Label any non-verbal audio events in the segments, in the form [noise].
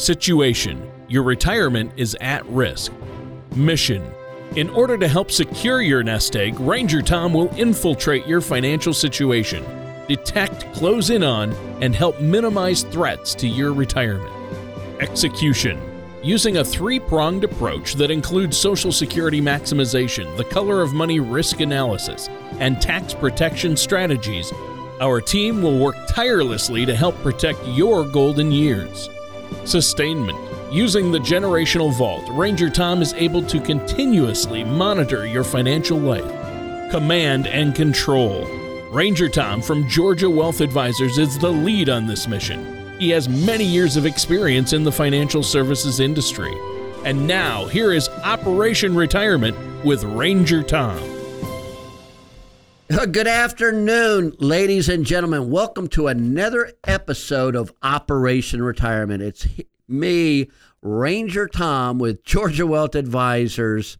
Situation Your retirement is at risk. Mission In order to help secure your nest egg, Ranger Tom will infiltrate your financial situation, detect, close in on, and help minimize threats to your retirement. Execution Using a three pronged approach that includes Social Security maximization, the color of money risk analysis, and tax protection strategies, our team will work tirelessly to help protect your golden years. Sustainment Using the generational vault, Ranger Tom is able to continuously monitor your financial life. Command and control. Ranger Tom from Georgia Wealth Advisors is the lead on this mission. He has many years of experience in the financial services industry. And now, here is Operation Retirement with Ranger Tom. [laughs] Good afternoon, ladies and gentlemen. Welcome to another episode of Operation Retirement. It's me, Ranger Tom, with Georgia Wealth Advisors,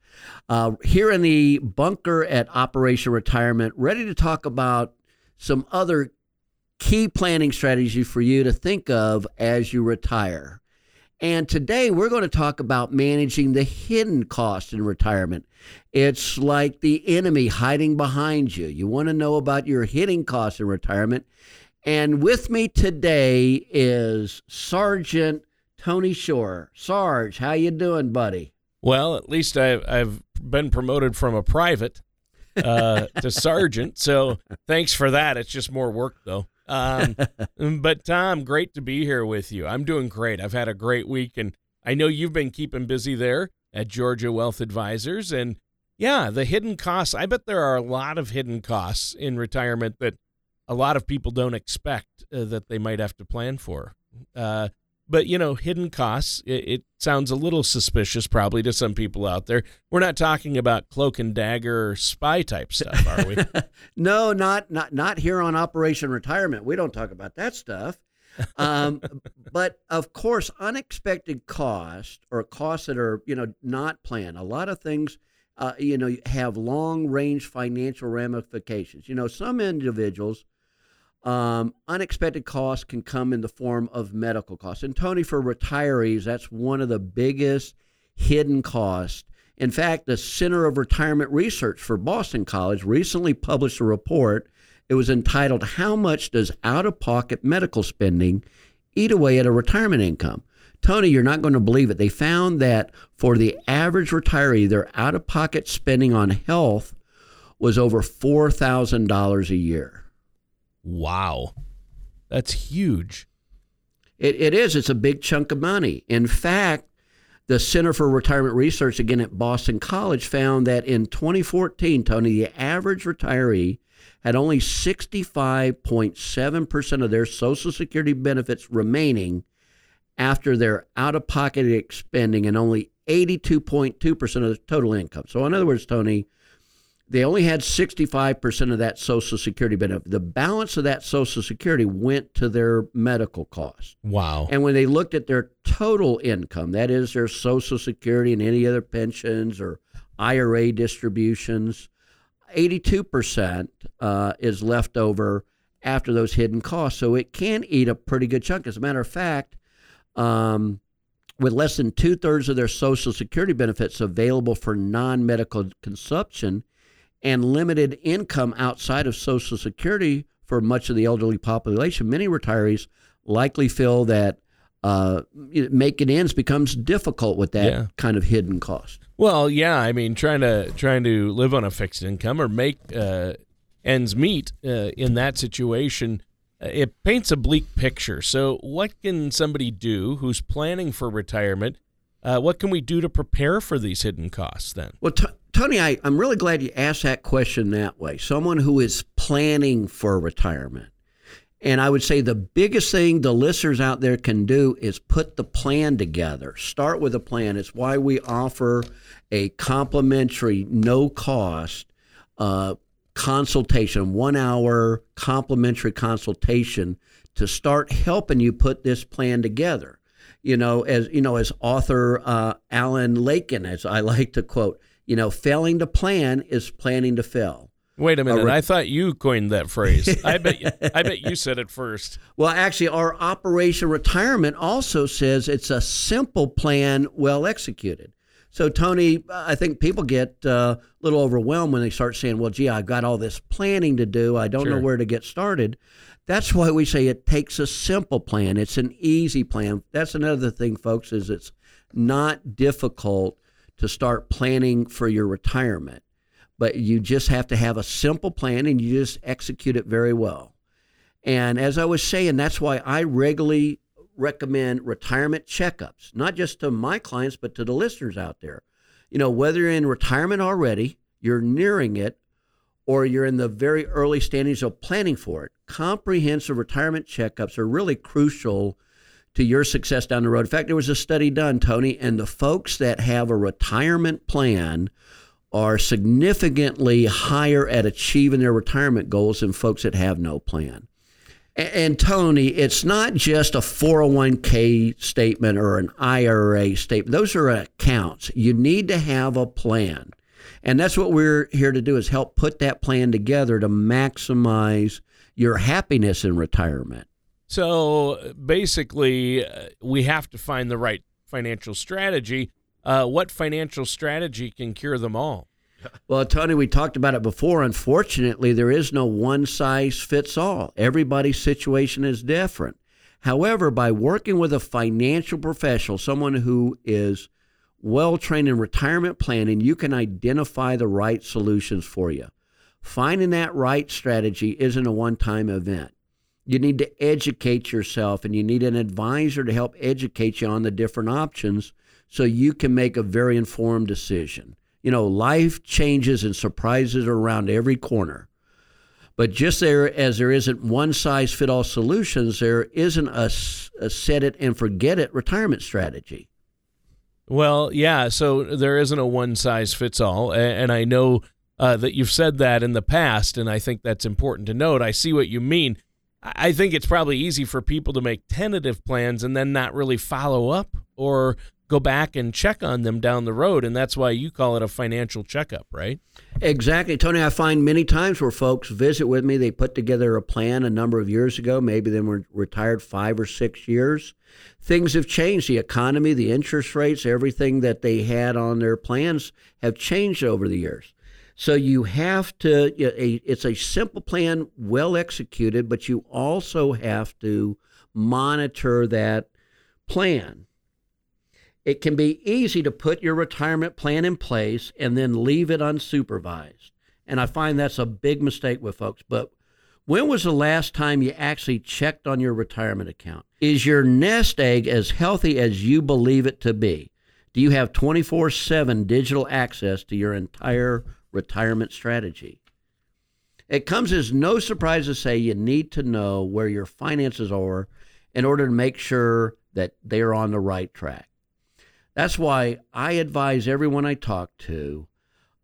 uh, here in the bunker at Operation Retirement, ready to talk about some other key planning strategies for you to think of as you retire. And today we're going to talk about managing the hidden cost in retirement. It's like the enemy hiding behind you. You want to know about your hidden costs in retirement. And with me today is Sergeant Tony Shore. Sarge, how you doing, buddy? Well, at least I've, I've been promoted from a private uh, to [laughs] sergeant. So thanks for that. It's just more work, though. Um, [laughs] but Tom, great to be here with you. I'm doing great. I've had a great week, and I know you've been keeping busy there at Georgia Wealth Advisors. And yeah, the hidden costs. I bet there are a lot of hidden costs in retirement that a lot of people don't expect uh, that they might have to plan for. Uh, but you know, hidden costs. It, it, sounds a little suspicious, probably to some people out there. We're not talking about cloak and dagger spy type stuff, are we? [laughs] no, not not not here on Operation Retirement. We don't talk about that stuff. Um, [laughs] but of course, unexpected costs or costs that are you know not planned. A lot of things. Uh, you know, have long range financial ramifications. You know, some individuals um, unexpected costs can come in the form of medical costs. And Tony, for retirees, that's one of the biggest hidden costs. In fact, the Center of Retirement Research for Boston College recently published a report. It was entitled, How Much Does Out of Pocket Medical Spending Eat Away at a Retirement Income? Tony, you're not going to believe it. They found that for the average retiree, their out of pocket spending on health was over $4,000 a year. Wow. That's huge. It, it is. It's a big chunk of money. In fact, the Center for Retirement Research, again at Boston College, found that in 2014, Tony, the average retiree had only 65.7% of their Social Security benefits remaining after their out of pocket spending and only 82.2% of the total income. So, in other words, Tony, they only had 65% of that Social Security benefit. The balance of that Social Security went to their medical costs. Wow. And when they looked at their total income, that is their Social Security and any other pensions or IRA distributions, 82% uh, is left over after those hidden costs. So it can eat a pretty good chunk. As a matter of fact, um, with less than two thirds of their Social Security benefits available for non medical consumption, and limited income outside of Social Security for much of the elderly population, many retirees likely feel that uh, making ends becomes difficult with that yeah. kind of hidden cost. Well, yeah, I mean, trying to trying to live on a fixed income or make uh, ends meet uh, in that situation, uh, it paints a bleak picture. So, what can somebody do who's planning for retirement? Uh, what can we do to prepare for these hidden costs then? Well, t- Tony, I, I'm really glad you asked that question that way. Someone who is planning for retirement. And I would say the biggest thing the listeners out there can do is put the plan together. Start with a plan. It's why we offer a complimentary, no cost uh, consultation, one hour complimentary consultation to start helping you put this plan together. You know, as you know, as author uh, Alan Lakein, as I [laughs] like to quote, you know, failing to plan is planning to fail. Wait a minute. Re- I thought you coined that phrase. [laughs] I bet you, I bet you said it first. Well, actually our Operation Retirement also says it's a simple plan well executed. So, Tony, I think people get uh, a little overwhelmed when they start saying, well, gee, I've got all this planning to do. I don't sure. know where to get started. That's why we say it takes a simple plan. It's an easy plan. That's another thing, folks, is it's not difficult to start planning for your retirement. But you just have to have a simple plan and you just execute it very well. And as I was saying, that's why I regularly recommend retirement checkups, not just to my clients, but to the listeners out there. You know, whether you're in retirement already, you're nearing it, or you're in the very early stages of planning for it, comprehensive retirement checkups are really crucial to your success down the road. In fact, there was a study done, Tony, and the folks that have a retirement plan are significantly higher at achieving their retirement goals than folks that have no plan. And Tony, it's not just a 401k statement or an IRA statement. Those are accounts. You need to have a plan. And that's what we're here to do is help put that plan together to maximize your happiness in retirement. So basically, uh, we have to find the right financial strategy. Uh, what financial strategy can cure them all? Well, Tony, we talked about it before. Unfortunately, there is no one size fits all. Everybody's situation is different. However, by working with a financial professional, someone who is well trained in retirement planning, you can identify the right solutions for you. Finding that right strategy isn't a one time event. You need to educate yourself and you need an advisor to help educate you on the different options so you can make a very informed decision. You know, life changes and surprises around every corner. But just there, as there isn't one size fit all solutions, there isn't a, a set it and forget it retirement strategy. Well, yeah. So there isn't a one size fits all. And I know uh, that you've said that in the past, and I think that's important to note. I see what you mean. I think it's probably easy for people to make tentative plans and then not really follow up or go back and check on them down the road. And that's why you call it a financial checkup, right? Exactly. Tony, I find many times where folks visit with me, they put together a plan a number of years ago. Maybe they were retired five or six years. Things have changed. The economy, the interest rates, everything that they had on their plans have changed over the years. So you have to, it's a simple plan, well executed, but you also have to monitor that plan it can be easy to put your retirement plan in place and then leave it unsupervised. And I find that's a big mistake with folks. But when was the last time you actually checked on your retirement account? Is your nest egg as healthy as you believe it to be? Do you have 24 7 digital access to your entire retirement strategy? It comes as no surprise to say you need to know where your finances are in order to make sure that they're on the right track. That's why I advise everyone I talk to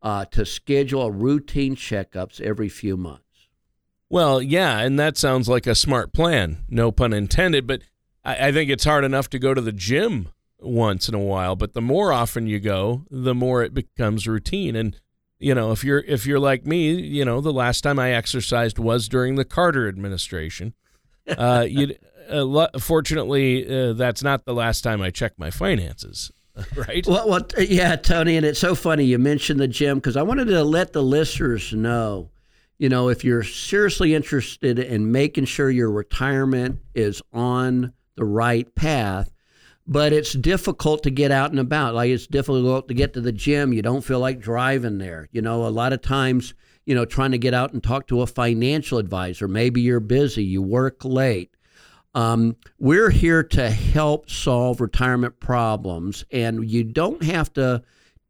uh, to schedule routine checkups every few months. Well, yeah, and that sounds like a smart plan, no pun intended. But I, I think it's hard enough to go to the gym once in a while, but the more often you go, the more it becomes routine. And you know, if you're if you're like me, you know, the last time I exercised was during the Carter administration. Uh, [laughs] you, uh, fortunately, uh, that's not the last time I checked my finances. [laughs] right? Well, well, yeah, Tony, and it's so funny you mentioned the gym because I wanted to let the listeners know, you know, if you're seriously interested in making sure your retirement is on the right path, but it's difficult to get out and about. Like it's difficult to get to the gym. You don't feel like driving there. You know, a lot of times, you know, trying to get out and talk to a financial advisor. Maybe you're busy, you work late. Um, we're here to help solve retirement problems, and you don't have to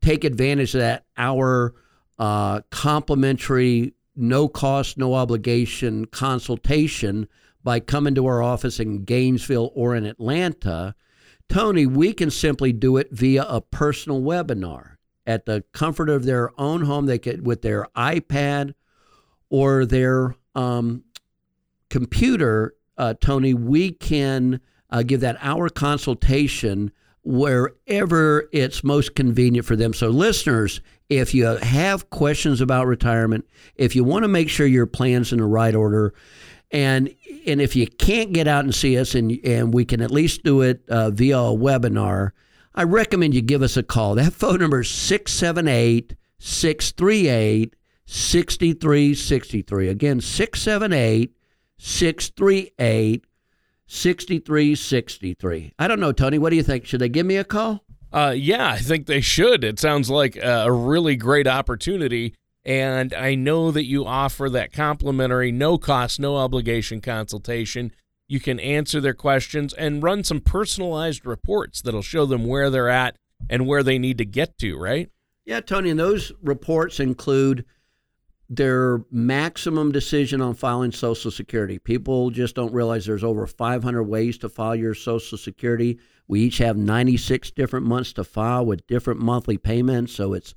take advantage of that. Our uh, complimentary, no cost, no obligation consultation by coming to our office in Gainesville or in Atlanta. Tony, we can simply do it via a personal webinar at the comfort of their own home. They could with their iPad or their um, computer uh, Tony, we can uh, give that hour consultation wherever it's most convenient for them. So, listeners, if you have questions about retirement, if you want to make sure your plan's in the right order, and and if you can't get out and see us, and and we can at least do it uh, via a webinar, I recommend you give us a call. That phone number is 678 638 6363. Again, 678 638 6363. I don't know, Tony. What do you think? Should they give me a call? Uh, yeah, I think they should. It sounds like a really great opportunity. And I know that you offer that complimentary, no cost, no obligation consultation. You can answer their questions and run some personalized reports that'll show them where they're at and where they need to get to, right? Yeah, Tony. And those reports include their maximum decision on filing Social Security. People just don't realize there's over 500 ways to file your Social Security. We each have 96 different months to file with different monthly payments. So it's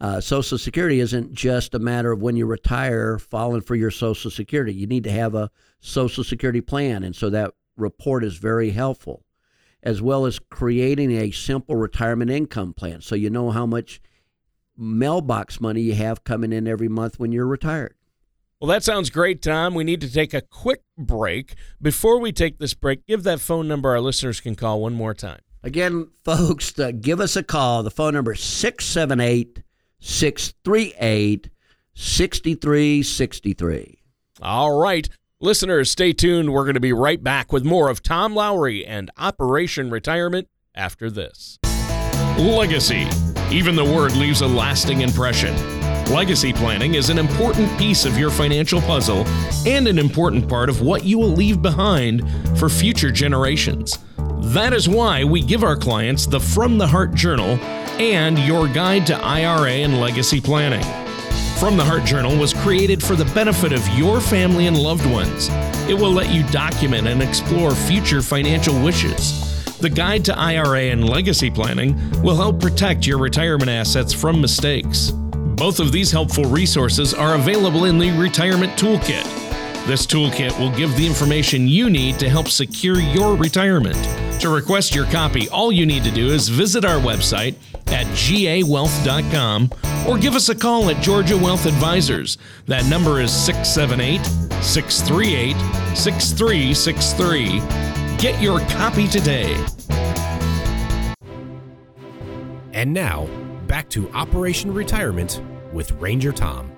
uh, Social Security isn't just a matter of when you retire filing for your Social Security. You need to have a Social Security plan, and so that report is very helpful, as well as creating a simple retirement income plan, so you know how much mailbox money you have coming in every month when you're retired. Well, that sounds great, Tom. We need to take a quick break. Before we take this break, give that phone number our listeners can call one more time. Again, folks, uh, give us a call. The phone number is 678 638 6363. All right. Listeners, stay tuned. We're going to be right back with more of Tom Lowry and Operation Retirement after this. Legacy. Even the word leaves a lasting impression. Legacy planning is an important piece of your financial puzzle and an important part of what you will leave behind for future generations. That is why we give our clients the From the Heart Journal and your guide to IRA and legacy planning. From the Heart Journal was created for the benefit of your family and loved ones. It will let you document and explore future financial wishes the Guide to IRA and Legacy Planning will help protect your retirement assets from mistakes. Both of these helpful resources are available in the Retirement Toolkit. This toolkit will give the information you need to help secure your retirement. To request your copy, all you need to do is visit our website at gawealth.com or give us a call at Georgia Wealth Advisors. That number is 678 638 6363 Get your copy today. And now, back to Operation Retirement with Ranger Tom.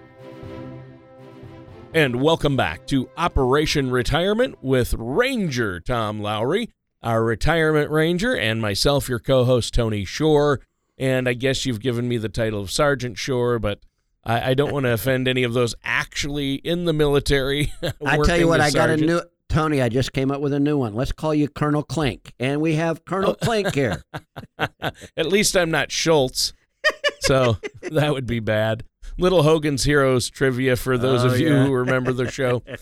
And welcome back to Operation Retirement with Ranger Tom Lowry, our retirement ranger, and myself, your co host, Tony Shore. And I guess you've given me the title of Sergeant Shore, but I, I don't want to offend any of those actually in the military. [laughs] I tell you what, I got a new Tony, I just came up with a new one. Let's call you Colonel Klink. And we have Colonel oh. Klink here. [laughs] At least I'm not Schultz. So that would be bad. Little Hogan's Heroes trivia for those oh, of you yeah. who remember the show. [laughs]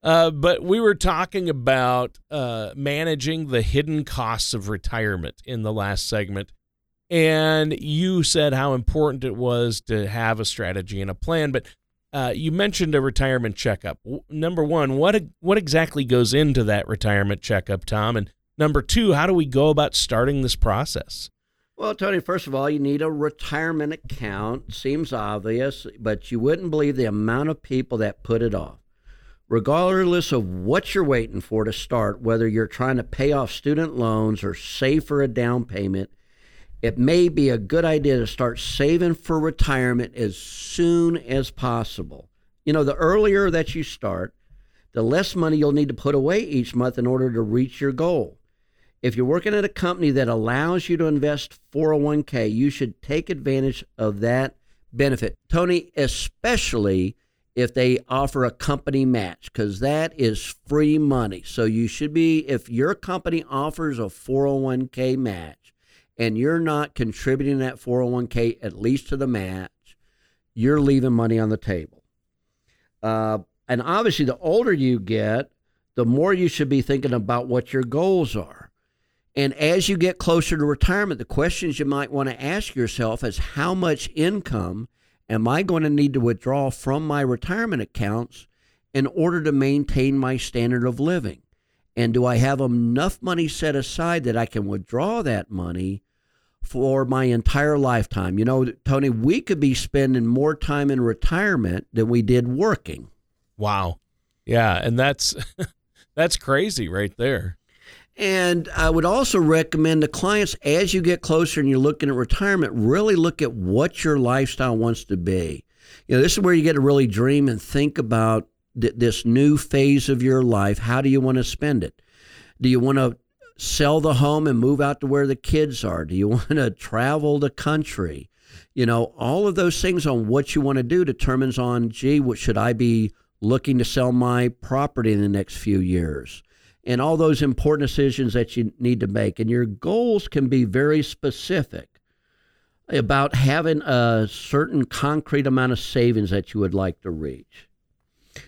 Uh, but we were talking about uh, managing the hidden costs of retirement in the last segment. And you said how important it was to have a strategy and a plan. But uh, you mentioned a retirement checkup. Number one, what what exactly goes into that retirement checkup, Tom? And number two, how do we go about starting this process? Well, Tony, first of all, you need a retirement account. Seems obvious, but you wouldn't believe the amount of people that put it off. Regardless of what you're waiting for to start, whether you're trying to pay off student loans or save for a down payment, it may be a good idea to start saving for retirement as soon as possible. You know, the earlier that you start, the less money you'll need to put away each month in order to reach your goal. If you're working at a company that allows you to invest 401k, you should take advantage of that benefit. Tony, especially if they offer a company match, because that is free money. So you should be, if your company offers a 401k match, and you're not contributing that 401k at least to the match, you're leaving money on the table. Uh, and obviously, the older you get, the more you should be thinking about what your goals are. And as you get closer to retirement, the questions you might want to ask yourself is how much income am I going to need to withdraw from my retirement accounts in order to maintain my standard of living? And do I have enough money set aside that I can withdraw that money for my entire lifetime. You know, Tony, we could be spending more time in retirement than we did working. Wow. Yeah, and that's [laughs] that's crazy right there. And I would also recommend the clients as you get closer and you're looking at retirement, really look at what your lifestyle wants to be. You know, this is where you get to really dream and think about th- this new phase of your life. How do you want to spend it? Do you want to sell the home and move out to where the kids are? Do you [laughs] want to travel the country? You know, all of those things on what you want to do determines on, gee, what should I be looking to sell my property in the next few years? And all those important decisions that you need to make. And your goals can be very specific about having a certain concrete amount of savings that you would like to reach.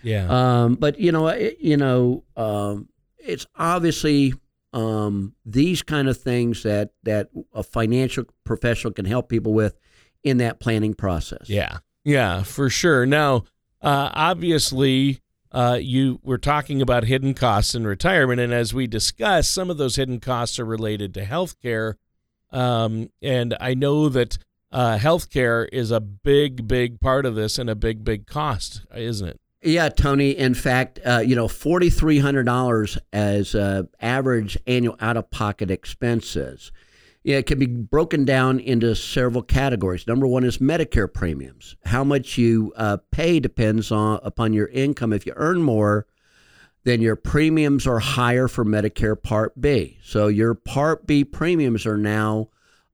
Yeah. Um, but you know, it, you know, um, it's obviously um, these kind of things that that a financial professional can help people with in that planning process. Yeah, yeah, for sure. Now, uh, obviously, uh, you were talking about hidden costs in retirement, and as we discussed, some of those hidden costs are related to healthcare. Um, and I know that uh, healthcare is a big, big part of this and a big, big cost, isn't it? Yeah, Tony. In fact, uh, you know, forty three hundred dollars as uh, average annual out of pocket expenses. Yeah, it can be broken down into several categories. Number one is Medicare premiums. How much you uh, pay depends on upon your income. If you earn more, then your premiums are higher for Medicare Part B. So your Part B premiums are now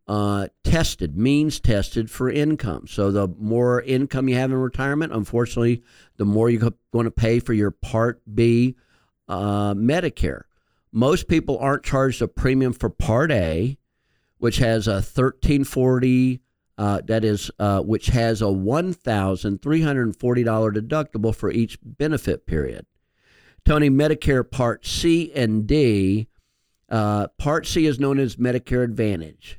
uh, tested, means tested for income. So the more income you have in retirement, unfortunately, the more you're going to pay for your Part B uh, Medicare. Most people aren't charged a premium for Part A, which has a 1340 uh, that is uh, which has a $1,340 deductible for each benefit period. Tony, Medicare Part C and D. Uh, Part C is known as Medicare Advantage.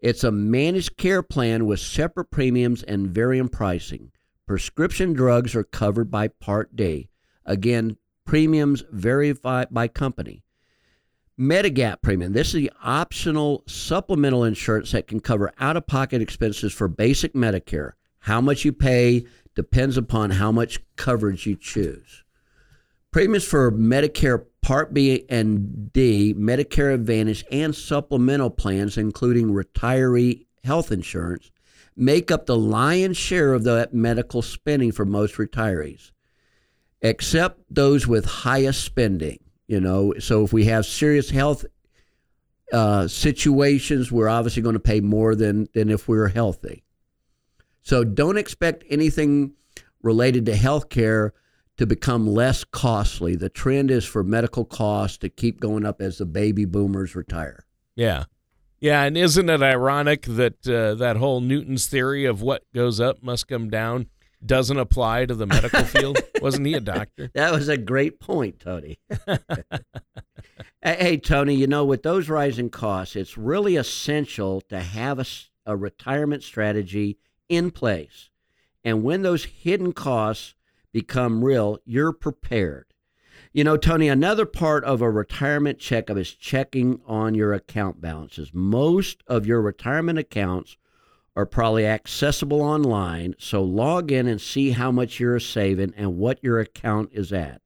It's a managed care plan with separate premiums and varying pricing. Prescription drugs are covered by Part D. Again, premiums vary by, company. Medigap premium. This is the optional supplemental insurance that can cover out of pocket expenses for basic Medicare. How much you pay depends upon how much coverage you choose. Premiums for Medicare Part B and D, Medicare Advantage, and supplemental plans, including retiree health insurance, make up the lion's share of that medical spending for most retirees, except those with highest spending. You know, so if we have serious health uh, situations, we're obviously going to pay more than than if we are healthy. So don't expect anything related to health care to become less costly. The trend is for medical costs to keep going up as the baby boomers retire. Yeah. Yeah, and isn't it ironic that uh, that whole Newton's theory of what goes up must come down doesn't apply to the medical [laughs] field? Wasn't he a doctor? [laughs] That was a great point, Tony. [laughs] hey, Tony, you know, with those rising costs, it's really essential to have a, a retirement strategy in place. And when those hidden costs become real, you're prepared. You know, Tony, another part of a retirement checkup is checking on your account balances. Most of your retirement accounts are probably accessible online, so log in and see how much you're saving and what your account is at.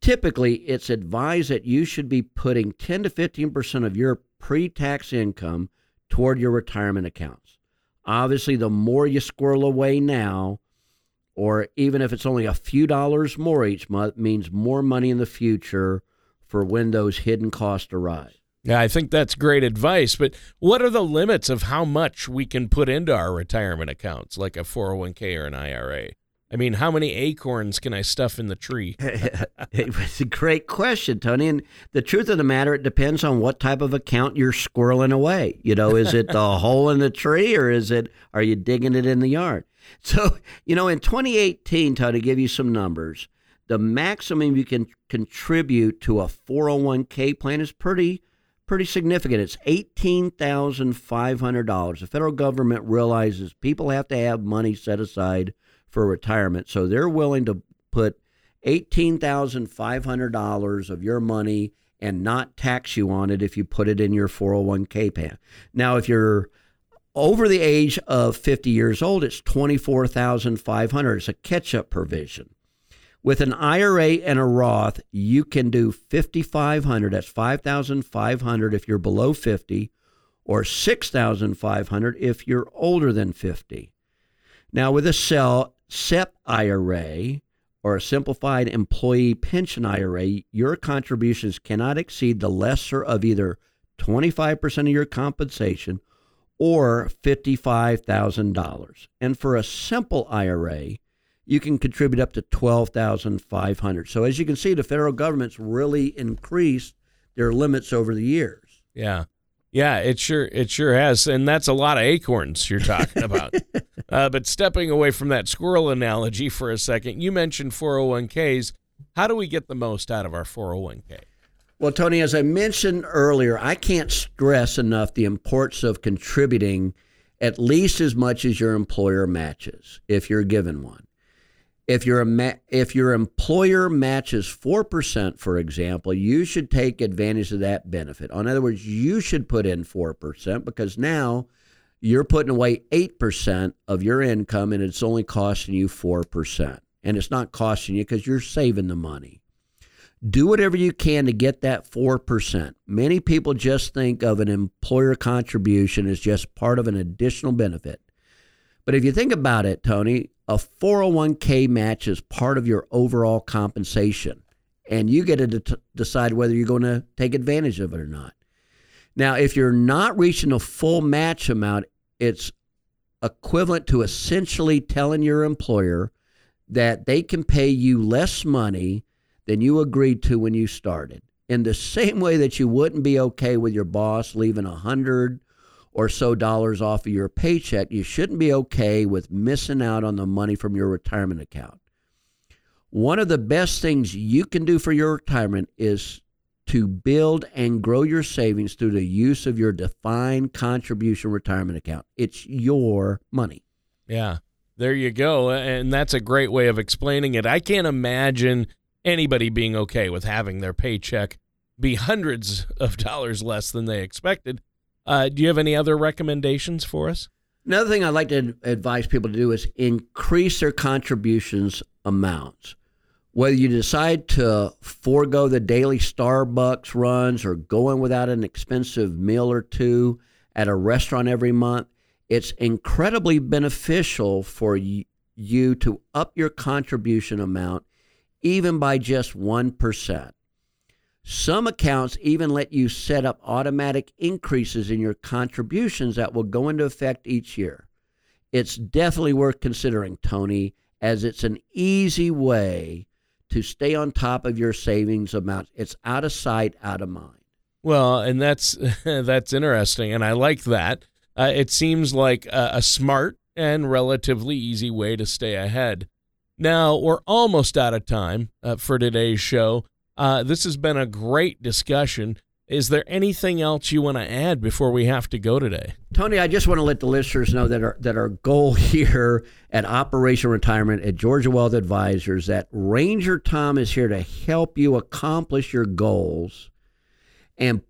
Typically, it's advised that you should be putting 10 to 15% of your pre tax income toward your retirement accounts. Obviously, the more you squirrel away now, or even if it's only a few dollars more each month, means more money in the future for when those hidden costs arise. Yeah, I think that's great advice. But what are the limits of how much we can put into our retirement accounts, like a 401k or an IRA? I mean, how many acorns can I stuff in the tree? [laughs] it's a great question, Tony. And the truth of the matter, it depends on what type of account you're squirreling away. You know, is it the [laughs] hole in the tree or is it, are you digging it in the yard? [laughs] So, you know, in 2018, Todd, to give you some numbers, the maximum you can contribute to a 401k plan is pretty pretty significant. It's $18,500. The federal government realizes people have to have money set aside for retirement, so they're willing to put $18,500 of your money and not tax you on it if you put it in your 401k plan. Now, if you're over the age of 50 years old, it's 24,500. It's a catch-up provision. With an IRA and a Roth, you can do 5500, that's 5500 if you're below 50 or 6500 if you're older than 50. Now with a cell SEP IRA, or a simplified employee pension IRA, your contributions cannot exceed the lesser of either 25% of your compensation or $55,000. And for a simple IRA, you can contribute up to 12,500. So as you can see the federal government's really increased their limits over the years. Yeah. Yeah, it sure it sure has, and that's a lot of acorns you're talking about. [laughs] uh, but stepping away from that squirrel analogy for a second, you mentioned 401ks. How do we get the most out of our 401k? Well, Tony, as I mentioned earlier, I can't stress enough the importance of contributing at least as much as your employer matches if you're given one. If your if your employer matches 4% for example you should take advantage of that benefit. In other words you should put in 4% because now you're putting away 8% of your income and it's only costing you 4% and it's not costing you because you're saving the money do whatever you can to get that 4% many people just think of an employer contribution as just part of an additional benefit but if you think about it tony a 401k match is part of your overall compensation, and you get to de- decide whether you're going to take advantage of it or not. Now, if you're not reaching a full match amount, it's equivalent to essentially telling your employer that they can pay you less money than you agreed to when you started. In the same way that you wouldn't be okay with your boss leaving a hundred or so dollars off of your paycheck, you shouldn't be okay with missing out on the money from your retirement account. One of the best things you can do for your retirement is to build and grow your savings through the use of your defined contribution retirement account. It's your money. Yeah, there you go. And that's a great way of explaining it. I can't imagine anybody being okay with having their paycheck be hundreds of dollars less than they expected. Uh, do you have any other recommendations for us? Another thing I'd like to advise people to do is increase their contributions amounts. Whether you decide to forego the daily Starbucks runs or going without an expensive meal or two at a restaurant every month, it's incredibly beneficial for you to up your contribution amount even by just 1%. Some accounts even let you set up automatic increases in your contributions that will go into effect each year. It's definitely worth considering, Tony, as it's an easy way to stay on top of your savings amount. It's out of sight, out of mind. Well, and that's [laughs] that's interesting, and I like that. Uh, it seems like a, a smart and relatively easy way to stay ahead. Now we're almost out of time uh, for today's show. Uh, this has been a great discussion. Is there anything else you want to add before we have to go today? Tony, I just want to let the listeners know that our, that our goal [laughs] here at Operation Retirement at Georgia Wealth Advisors that Ranger Tom is here to help you accomplish your goals and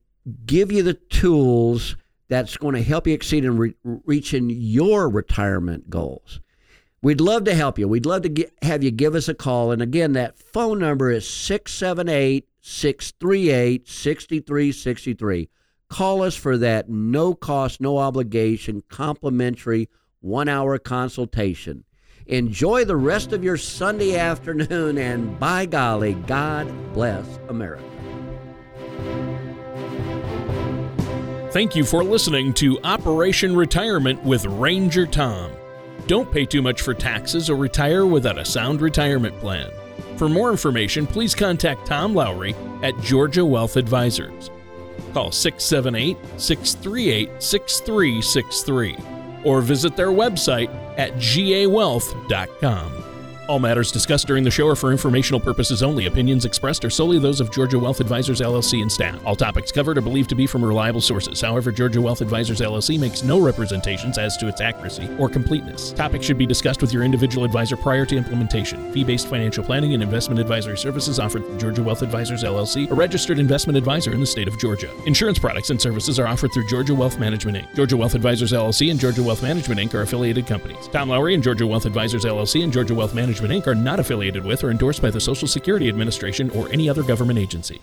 give you the tools that's going to help you exceed in re- reaching your retirement goals. We'd love to help you. We'd love to get, have you give us a call. And again, that phone number is 678 638 6363. Call us for that no cost, no obligation, complimentary one hour consultation. Enjoy the rest of your Sunday afternoon, and by golly, God bless America. Thank you for listening to Operation Retirement with Ranger Tom. Don't pay too much for taxes or retire without a sound retirement plan. For more information, please contact Tom Lowry at Georgia Wealth Advisors. Call 678 638 6363 or visit their website at gawealth.com. All matters discussed during the show are for informational purposes only. Opinions expressed are solely those of Georgia Wealth Advisors LLC and staff. All topics covered are believed to be from reliable sources. However, Georgia Wealth Advisors LLC makes no representations as to its accuracy or completeness. Topics should be discussed with your individual advisor prior to implementation. Fee-based financial planning and investment advisory services offered through Georgia Wealth Advisors LLC, a registered investment advisor in the state of Georgia. Insurance products and services are offered through Georgia Wealth Management Inc. Georgia Wealth Advisors LLC and Georgia Wealth Management Inc. are affiliated companies. Tom Lowry and Georgia Wealth Advisors LLC and Georgia Wealth Management Inc. are not affiliated with or endorsed by the Social Security Administration or any other government agency.